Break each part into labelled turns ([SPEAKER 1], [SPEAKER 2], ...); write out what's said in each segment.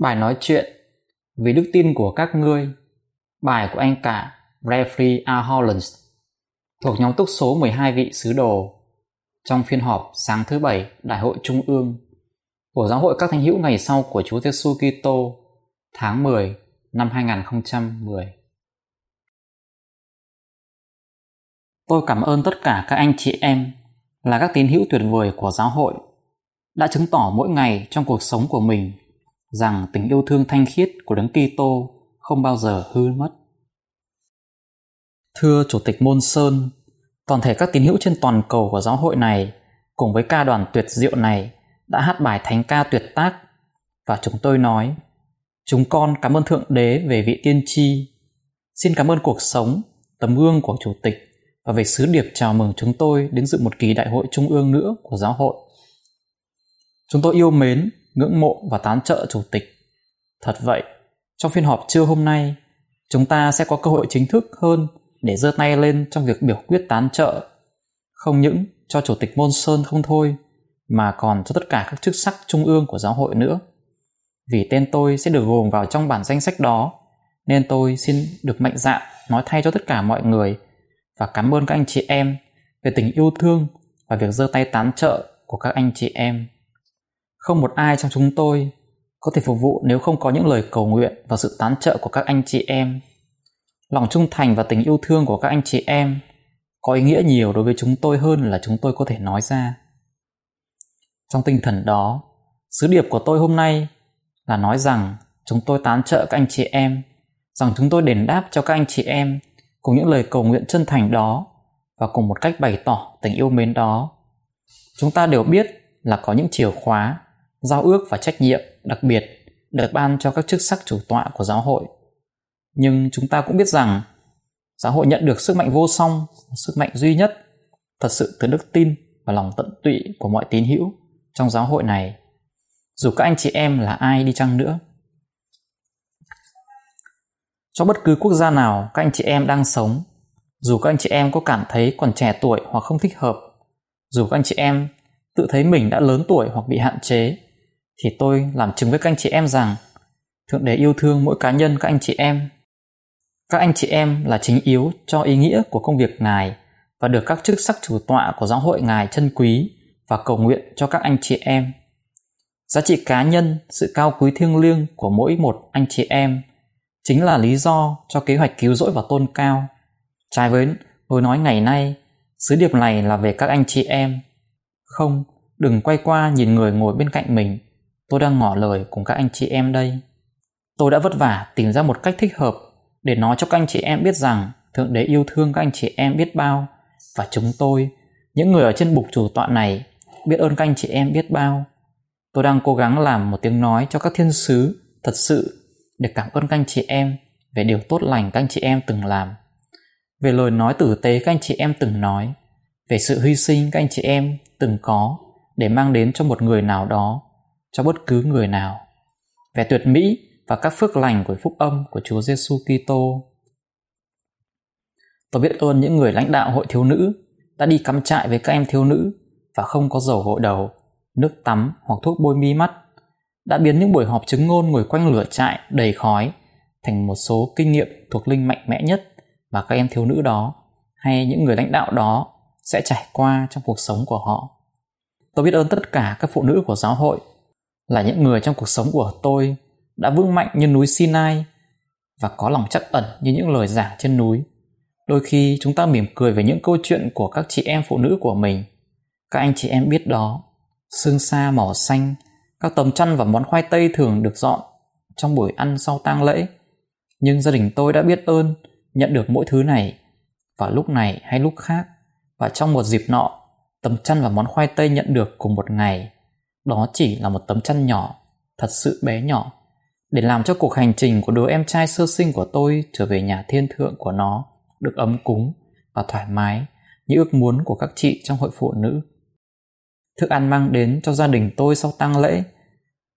[SPEAKER 1] Bài nói chuyện Vì đức tin của các ngươi Bài của anh cả Jeffrey A. Hollands thuộc nhóm túc số 12 vị sứ đồ trong phiên họp sáng thứ Bảy Đại hội Trung ương của Giáo hội các thánh hữu ngày sau của Chúa Giêsu Kitô tháng 10 năm 2010. Tôi cảm ơn tất cả các anh chị em là các tín hữu tuyệt vời của giáo hội đã chứng tỏ mỗi ngày trong cuộc sống của mình rằng tình yêu thương thanh khiết của Đấng Kitô không bao giờ hư mất. Thưa Chủ tịch Môn Sơn, toàn thể các tín hữu trên toàn cầu của giáo hội này cùng với ca đoàn tuyệt diệu này đã hát bài thánh ca tuyệt tác và chúng tôi nói chúng con cảm ơn Thượng Đế về vị tiên tri. Xin cảm ơn cuộc sống, tấm gương của Chủ tịch và về sứ điệp chào mừng chúng tôi đến dự một kỳ đại hội trung ương nữa của giáo hội. Chúng tôi yêu mến ngưỡng mộ và tán trợ chủ tịch. Thật vậy, trong phiên họp trưa hôm nay, chúng ta sẽ có cơ hội chính thức hơn để giơ tay lên trong việc biểu quyết tán trợ. Không những cho chủ tịch Môn Sơn không thôi, mà còn cho tất cả các chức sắc trung ương của giáo hội nữa. Vì tên tôi sẽ được gồm vào trong bản danh sách đó, nên tôi xin được mạnh dạn nói thay cho tất cả mọi người và cảm ơn các anh chị em về tình yêu thương và việc giơ tay tán trợ của các anh chị em. Không một ai trong chúng tôi có thể phục vụ nếu không có những lời cầu nguyện và sự tán trợ của các anh chị em. Lòng trung thành và tình yêu thương của các anh chị em có ý nghĩa nhiều đối với chúng tôi hơn là chúng tôi có thể nói ra. Trong tinh thần đó, sứ điệp của tôi hôm nay là nói rằng chúng tôi tán trợ các anh chị em, rằng chúng tôi đền đáp cho các anh chị em cùng những lời cầu nguyện chân thành đó và cùng một cách bày tỏ tình yêu mến đó. Chúng ta đều biết là có những chìa khóa giao ước và trách nhiệm đặc biệt được ban cho các chức sắc chủ tọa của giáo hội. Nhưng chúng ta cũng biết rằng giáo hội nhận được sức mạnh vô song, sức mạnh duy nhất, thật sự từ đức tin và lòng tận tụy của mọi tín hữu trong giáo hội này, dù các anh chị em là ai đi chăng nữa. Trong bất cứ quốc gia nào các anh chị em đang sống, dù các anh chị em có cảm thấy còn trẻ tuổi hoặc không thích hợp, dù các anh chị em tự thấy mình đã lớn tuổi hoặc bị hạn chế, thì tôi làm chứng với các anh chị em rằng Thượng Đế yêu thương mỗi cá nhân các anh chị em. Các anh chị em là chính yếu cho ý nghĩa của công việc Ngài và được các chức sắc chủ tọa của giáo hội Ngài chân quý và cầu nguyện cho các anh chị em. Giá trị cá nhân, sự cao quý thiêng liêng của mỗi một anh chị em chính là lý do cho kế hoạch cứu rỗi và tôn cao. Trái với tôi nói ngày nay, sứ điệp này là về các anh chị em. Không, đừng quay qua nhìn người ngồi bên cạnh mình tôi đang ngỏ lời cùng các anh chị em đây. Tôi đã vất vả tìm ra một cách thích hợp để nói cho các anh chị em biết rằng Thượng Đế yêu thương các anh chị em biết bao và chúng tôi, những người ở trên bục chủ tọa này, biết ơn các anh chị em biết bao. Tôi đang cố gắng làm một tiếng nói cho các thiên sứ thật sự để cảm ơn các anh chị em về điều tốt lành các anh chị em từng làm, về lời nói tử tế các anh chị em từng nói, về sự hy sinh các anh chị em từng có để mang đến cho một người nào đó cho bất cứ người nào. Vẻ tuyệt mỹ và các phước lành của phúc âm của Chúa Giêsu Kitô. Tôi biết ơn những người lãnh đạo hội thiếu nữ đã đi cắm trại với các em thiếu nữ và không có dầu gội đầu, nước tắm hoặc thuốc bôi mi mắt, đã biến những buổi họp chứng ngôn ngồi quanh lửa trại đầy khói thành một số kinh nghiệm thuộc linh mạnh mẽ nhất mà các em thiếu nữ đó hay những người lãnh đạo đó sẽ trải qua trong cuộc sống của họ. Tôi biết ơn tất cả các phụ nữ của giáo hội là những người trong cuộc sống của tôi đã vững mạnh như núi Sinai và có lòng chắc ẩn như những lời giảng trên núi. Đôi khi chúng ta mỉm cười về những câu chuyện của các chị em phụ nữ của mình. Các anh chị em biết đó, xương sa màu xanh, các tấm chăn và món khoai tây thường được dọn trong buổi ăn sau tang lễ. Nhưng gia đình tôi đã biết ơn nhận được mỗi thứ này vào lúc này hay lúc khác và trong một dịp nọ Tấm chăn và món khoai tây nhận được cùng một ngày, đó chỉ là một tấm chăn nhỏ, thật sự bé nhỏ, để làm cho cuộc hành trình của đứa em trai sơ sinh của tôi trở về nhà thiên thượng của nó được ấm cúng và thoải mái như ước muốn của các chị trong hội phụ nữ. Thức ăn mang đến cho gia đình tôi sau tang lễ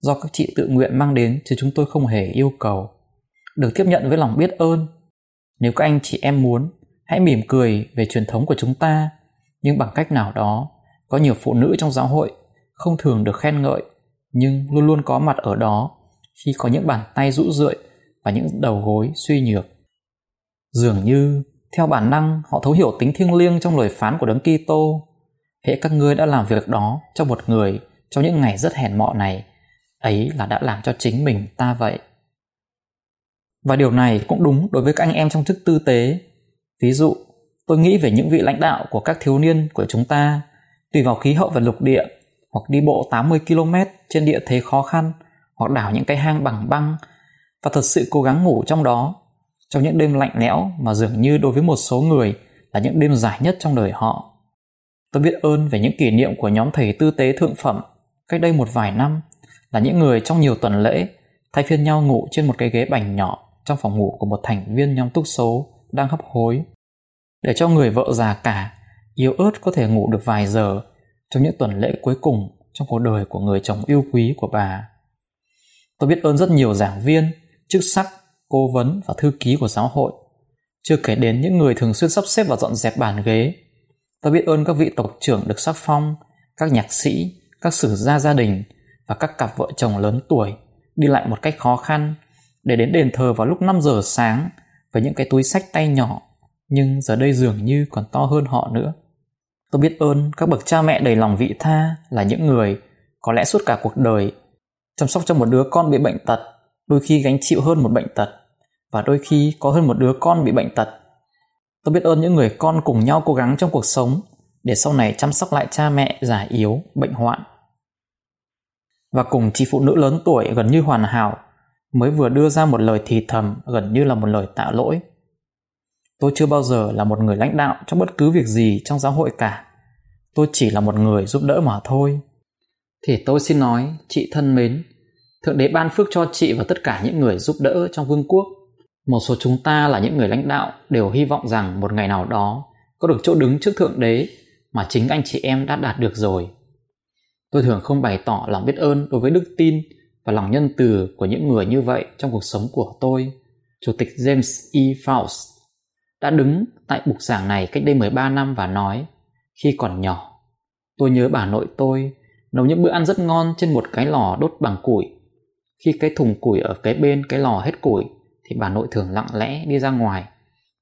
[SPEAKER 1] do các chị tự nguyện mang đến chứ chúng tôi không hề yêu cầu. Được tiếp nhận với lòng biết ơn. Nếu các anh chị em muốn, hãy mỉm cười về truyền thống của chúng ta, nhưng bằng cách nào đó, có nhiều phụ nữ trong giáo hội không thường được khen ngợi, nhưng luôn luôn có mặt ở đó khi có những bàn tay rũ rượi và những đầu gối suy nhược. Dường như, theo bản năng, họ thấu hiểu tính thiêng liêng trong lời phán của Đấng Kitô. Hễ các ngươi đã làm việc đó cho một người trong những ngày rất hèn mọ này, ấy là đã làm cho chính mình ta vậy. Và điều này cũng đúng đối với các anh em trong chức tư tế. Ví dụ, tôi nghĩ về những vị lãnh đạo của các thiếu niên của chúng ta, tùy vào khí hậu và lục địa, hoặc đi bộ 80 km trên địa thế khó khăn, hoặc đảo những cái hang bằng băng, và thật sự cố gắng ngủ trong đó, trong những đêm lạnh lẽo mà dường như đối với một số người là những đêm dài nhất trong đời họ. Tôi biết ơn về những kỷ niệm của nhóm thầy tư tế thượng phẩm cách đây một vài năm là những người trong nhiều tuần lễ thay phiên nhau ngủ trên một cái ghế bành nhỏ trong phòng ngủ của một thành viên nhóm túc số đang hấp hối để cho người vợ già cả yếu ớt có thể ngủ được vài giờ trong những tuần lễ cuối cùng trong cuộc đời của người chồng yêu quý của bà. Tôi biết ơn rất nhiều giảng viên, chức sắc, cố vấn và thư ký của giáo hội, chưa kể đến những người thường xuyên sắp xếp và dọn dẹp bàn ghế. Tôi biết ơn các vị tộc trưởng được sắc phong, các nhạc sĩ, các sử gia gia đình và các cặp vợ chồng lớn tuổi đi lại một cách khó khăn để đến đền thờ vào lúc 5 giờ sáng với những cái túi sách tay nhỏ nhưng giờ đây dường như còn to hơn họ nữa. Tôi biết ơn các bậc cha mẹ đầy lòng vị tha là những người có lẽ suốt cả cuộc đời chăm sóc cho một đứa con bị bệnh tật, đôi khi gánh chịu hơn một bệnh tật và đôi khi có hơn một đứa con bị bệnh tật. Tôi biết ơn những người con cùng nhau cố gắng trong cuộc sống để sau này chăm sóc lại cha mẹ già yếu, bệnh hoạn. Và cùng chị phụ nữ lớn tuổi gần như hoàn hảo mới vừa đưa ra một lời thì thầm gần như là một lời tạ lỗi. Tôi chưa bao giờ là một người lãnh đạo trong bất cứ việc gì trong giáo hội cả. Tôi chỉ là một người giúp đỡ mà thôi. Thì tôi xin nói, chị thân mến, Thượng đế ban phước cho chị và tất cả những người giúp đỡ trong vương quốc. Một số chúng ta là những người lãnh đạo đều hy vọng rằng một ngày nào đó có được chỗ đứng trước Thượng đế mà chính anh chị em đã đạt được rồi. Tôi thường không bày tỏ lòng biết ơn đối với đức tin và lòng nhân từ của những người như vậy trong cuộc sống của tôi. Chủ tịch James E. Faust đã đứng tại bục giảng này cách đây 13 năm và nói khi còn nhỏ, tôi nhớ bà nội tôi nấu những bữa ăn rất ngon trên một cái lò đốt bằng củi. Khi cái thùng củi ở cái bên cái lò hết củi thì bà nội thường lặng lẽ đi ra ngoài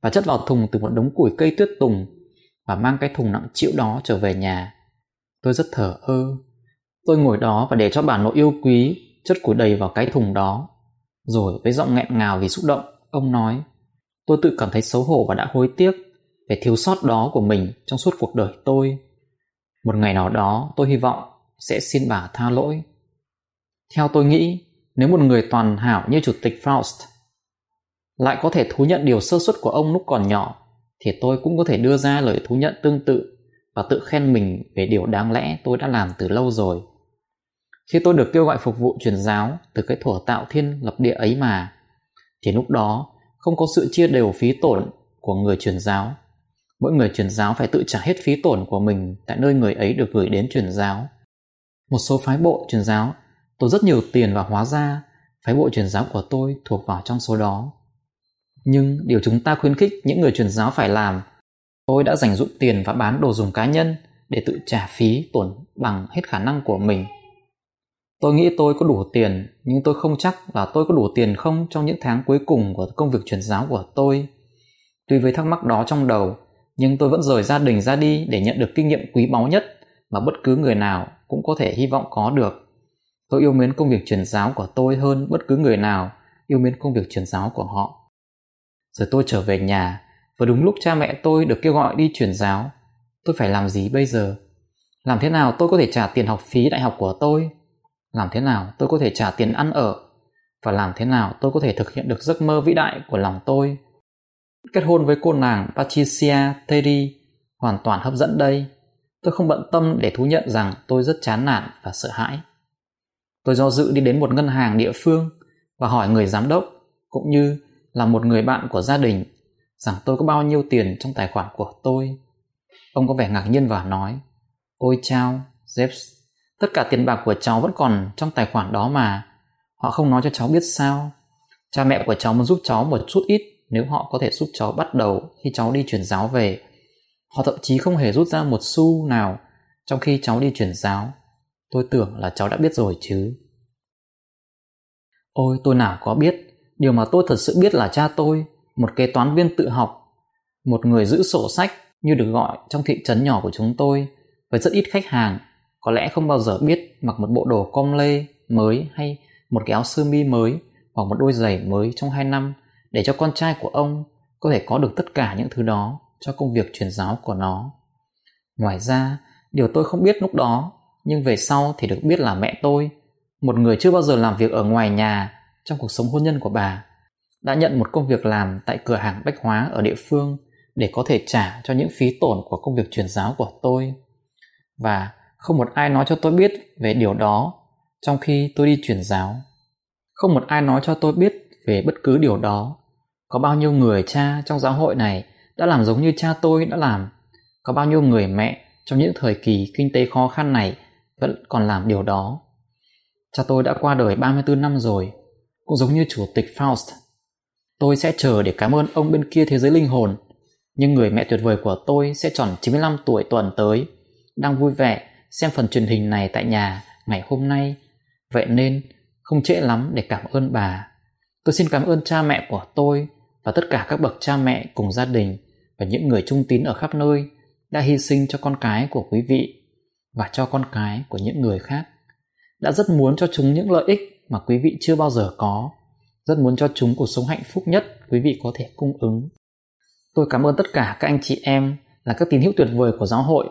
[SPEAKER 1] và chất vào thùng từ một đống củi cây tuyết tùng và mang cái thùng nặng chịu đó trở về nhà. Tôi rất thở ơ. Tôi ngồi đó và để cho bà nội yêu quý chất củi đầy vào cái thùng đó. Rồi với giọng nghẹn ngào vì xúc động, ông nói Tôi tự cảm thấy xấu hổ và đã hối tiếc về thiếu sót đó của mình trong suốt cuộc đời tôi. Một ngày nào đó tôi hy vọng sẽ xin bà tha lỗi. Theo tôi nghĩ, nếu một người toàn hảo như Chủ tịch Faust lại có thể thú nhận điều sơ suất của ông lúc còn nhỏ, thì tôi cũng có thể đưa ra lời thú nhận tương tự và tự khen mình về điều đáng lẽ tôi đã làm từ lâu rồi. Khi tôi được kêu gọi phục vụ truyền giáo từ cái thủa tạo thiên lập địa ấy mà, thì lúc đó không có sự chia đều phí tổn của người truyền giáo. Mỗi người truyền giáo phải tự trả hết phí tổn của mình tại nơi người ấy được gửi đến truyền giáo. Một số phái bộ truyền giáo tôi rất nhiều tiền và hóa ra phái bộ truyền giáo của tôi thuộc vào trong số đó. Nhưng điều chúng ta khuyến khích những người truyền giáo phải làm, tôi đã dành dụm tiền và bán đồ dùng cá nhân để tự trả phí tổn bằng hết khả năng của mình Tôi nghĩ tôi có đủ tiền, nhưng tôi không chắc là tôi có đủ tiền không trong những tháng cuối cùng của công việc truyền giáo của tôi. Tuy với thắc mắc đó trong đầu, nhưng tôi vẫn rời gia đình ra đi để nhận được kinh nghiệm quý báu nhất mà bất cứ người nào cũng có thể hy vọng có được. Tôi yêu mến công việc truyền giáo của tôi hơn bất cứ người nào yêu mến công việc truyền giáo của họ. Rồi tôi trở về nhà, và đúng lúc cha mẹ tôi được kêu gọi đi truyền giáo. Tôi phải làm gì bây giờ? Làm thế nào tôi có thể trả tiền học phí đại học của tôi? Làm thế nào tôi có thể trả tiền ăn ở và làm thế nào tôi có thể thực hiện được giấc mơ vĩ đại của lòng tôi. Kết hôn với cô nàng Patricia Terry hoàn toàn hấp dẫn đây. Tôi không bận tâm để thú nhận rằng tôi rất chán nản và sợ hãi. Tôi do dự đi đến một ngân hàng địa phương và hỏi người giám đốc cũng như là một người bạn của gia đình rằng tôi có bao nhiêu tiền trong tài khoản của tôi. Ông có vẻ ngạc nhiên và nói Ôi chao, Jeps, tất cả tiền bạc của cháu vẫn còn trong tài khoản đó mà. Họ không nói cho cháu biết sao. Cha mẹ của cháu muốn giúp cháu một chút ít nếu họ có thể giúp cháu bắt đầu khi cháu đi truyền giáo về. Họ thậm chí không hề rút ra một xu nào trong khi cháu đi truyền giáo. Tôi tưởng là cháu đã biết rồi chứ. Ôi tôi nào có biết, điều mà tôi thật sự biết là cha tôi, một kế toán viên tự học, một người giữ sổ sách như được gọi trong thị trấn nhỏ của chúng tôi, với rất ít khách hàng, có lẽ không bao giờ biết mặc một bộ đồ com lê mới hay một cái áo sơ mi mới hoặc một đôi giày mới trong hai năm để cho con trai của ông có thể có được tất cả những thứ đó cho công việc truyền giáo của nó. Ngoài ra, điều tôi không biết lúc đó, nhưng về sau thì được biết là mẹ tôi, một người chưa bao giờ làm việc ở ngoài nhà trong cuộc sống hôn nhân của bà, đã nhận một công việc làm tại cửa hàng bách hóa ở địa phương để có thể trả cho những phí tổn của công việc truyền giáo của tôi. Và không một ai nói cho tôi biết về điều đó trong khi tôi đi truyền giáo. Không một ai nói cho tôi biết về bất cứ điều đó. Có bao nhiêu người cha trong giáo hội này đã làm giống như cha tôi đã làm. Có bao nhiêu người mẹ trong những thời kỳ kinh tế khó khăn này vẫn còn làm điều đó. Cha tôi đã qua đời 34 năm rồi, cũng giống như chủ tịch Faust. Tôi sẽ chờ để cảm ơn ông bên kia thế giới linh hồn, nhưng người mẹ tuyệt vời của tôi sẽ tròn 95 tuổi tuần tới, đang vui vẻ xem phần truyền hình này tại nhà ngày hôm nay. Vậy nên, không trễ lắm để cảm ơn bà. Tôi xin cảm ơn cha mẹ của tôi và tất cả các bậc cha mẹ cùng gia đình và những người trung tín ở khắp nơi đã hy sinh cho con cái của quý vị và cho con cái của những người khác đã rất muốn cho chúng những lợi ích mà quý vị chưa bao giờ có rất muốn cho chúng cuộc sống hạnh phúc nhất quý vị có thể cung ứng tôi cảm ơn tất cả các anh chị em là các tín hữu tuyệt vời của giáo hội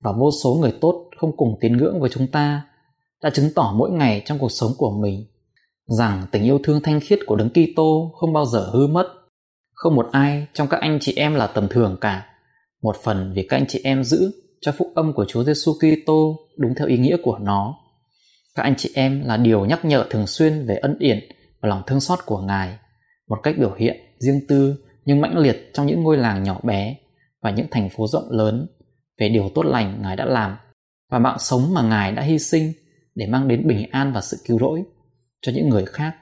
[SPEAKER 1] và vô số người tốt không cùng tín ngưỡng với chúng ta đã chứng tỏ mỗi ngày trong cuộc sống của mình rằng tình yêu thương thanh khiết của đấng Kitô không bao giờ hư mất. Không một ai trong các anh chị em là tầm thường cả. Một phần vì các anh chị em giữ cho phúc âm của Chúa Giêsu Kitô đúng theo ý nghĩa của nó. Các anh chị em là điều nhắc nhở thường xuyên về ân điển và lòng thương xót của Ngài, một cách biểu hiện riêng tư nhưng mãnh liệt trong những ngôi làng nhỏ bé và những thành phố rộng lớn về điều tốt lành Ngài đã làm và mạng sống mà Ngài đã hy sinh để mang đến bình an và sự cứu rỗi cho những người khác.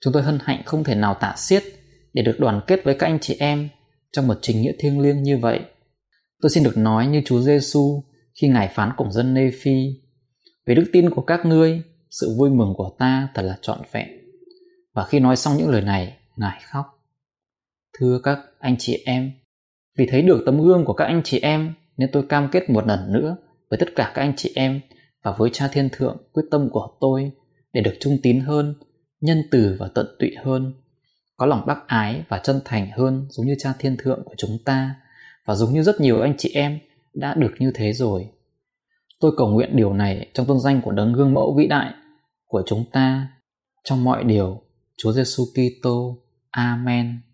[SPEAKER 1] Chúng tôi hân hạnh không thể nào tả xiết để được đoàn kết với các anh chị em trong một trình nghĩa thiêng liêng như vậy. Tôi xin được nói như Chúa Giêsu khi Ngài phán cùng dân Nê Phi về đức tin của các ngươi, sự vui mừng của ta thật là trọn vẹn. Và khi nói xong những lời này, Ngài khóc. Thưa các anh chị em, vì thấy được tấm gương của các anh chị em nên tôi cam kết một lần nữa với tất cả các anh chị em và với cha thiên thượng, quyết tâm của tôi để được trung tín hơn, nhân từ và tận tụy hơn, có lòng bác ái và chân thành hơn giống như cha thiên thượng của chúng ta, và giống như rất nhiều anh chị em đã được như thế rồi. Tôi cầu nguyện điều này trong tôn danh của đấng gương mẫu vĩ đại của chúng ta. Trong mọi điều, chúa giêsu kitô. Amen.